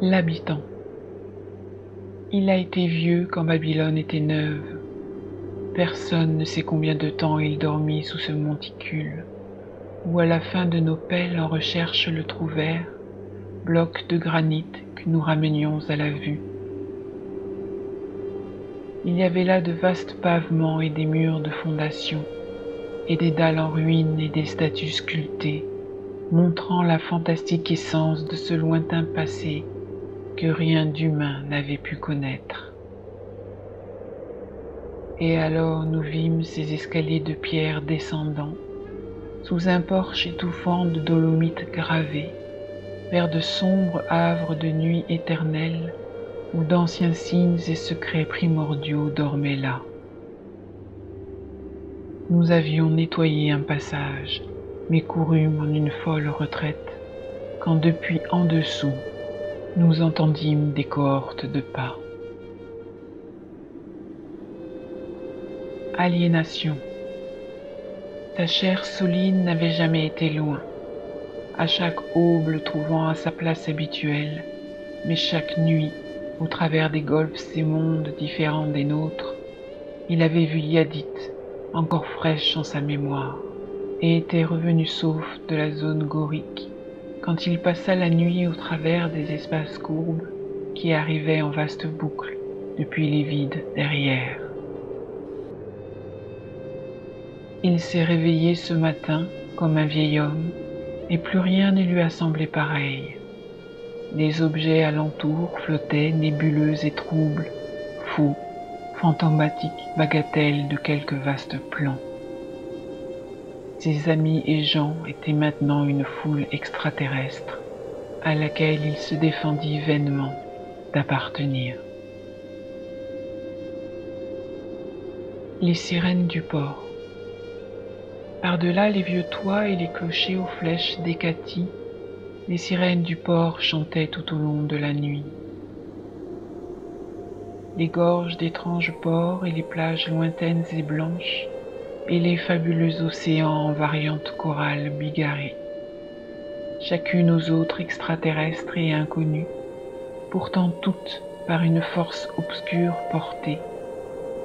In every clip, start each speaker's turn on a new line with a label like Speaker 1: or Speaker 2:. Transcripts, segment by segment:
Speaker 1: L'habitant. Il a été vieux quand Babylone était neuve. Personne ne sait combien de temps il dormit sous ce monticule, où à la fin de nos pelles en recherche le trouvèrent, bloc de granit que nous ramenions à la vue. Il y avait là de vastes pavements et des murs de fondation, et des dalles en ruine et des statues sculptées, montrant la fantastique essence de ce lointain passé que rien d'humain n'avait pu connaître. Et alors nous vîmes ces escaliers de pierre descendant, sous un porche étouffant de dolomites gravées, vers de sombres havres de nuit éternelle, où d'anciens signes et secrets primordiaux dormaient là. Nous avions nettoyé un passage, mais courûmes en une folle retraite, quand depuis en dessous, nous entendîmes des cohortes de pas. Aliénation. Ta chair solide n'avait jamais été loin, à chaque aube le trouvant à sa place habituelle, mais chaque nuit, au travers des golfs et mondes différents des nôtres, il avait vu Yadit encore fraîche en sa mémoire, et était revenu sauf de la zone gorique, quand il passa la nuit au travers des espaces courbes qui arrivaient en vastes boucles depuis les vides derrière. Il s'est réveillé ce matin comme un vieil homme, et plus rien ne lui a semblé pareil. Des objets alentour flottaient nébuleux et troubles, fous, fantomatique bagatelle de quelque vaste plan. Ses amis et gens étaient maintenant une foule extraterrestre à laquelle il se défendit vainement d'appartenir. Les sirènes du port. Par-delà les vieux toits et les clochers aux flèches décaties, les sirènes du port chantaient tout au long de la nuit les gorges d'étranges ports et les plages lointaines et blanches, et les fabuleux océans en variantes corales bigarrées, chacune aux autres extraterrestres et inconnues, pourtant toutes par une force obscure portée,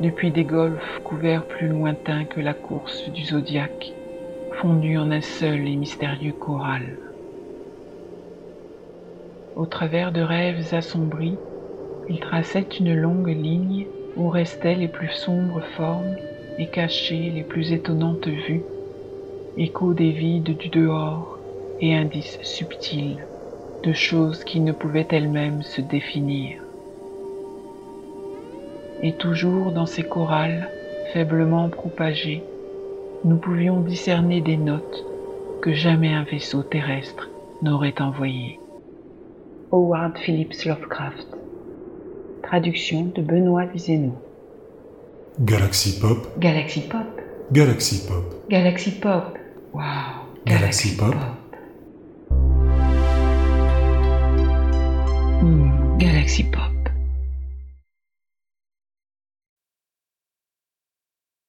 Speaker 1: depuis des golfes couverts plus lointains que la course du zodiaque, fondus en un seul et mystérieux choral. Au travers de rêves assombris, il traçait une longue ligne où restaient les plus sombres formes et cachées les plus étonnantes vues, échos des vides du dehors et indices subtils de choses qui ne pouvaient elles-mêmes se définir. Et toujours dans ces chorales faiblement propagées, nous pouvions discerner des notes que jamais un vaisseau terrestre n'aurait envoyées. Howard Phillips Lovecraft Traduction de Benoît Vizeno.
Speaker 2: Galaxy Pop.
Speaker 1: Galaxy Pop.
Speaker 2: Galaxy Pop.
Speaker 1: Galaxy Pop. Wow.
Speaker 2: Galaxy, Pop.
Speaker 1: Hmm, Galaxy Pop.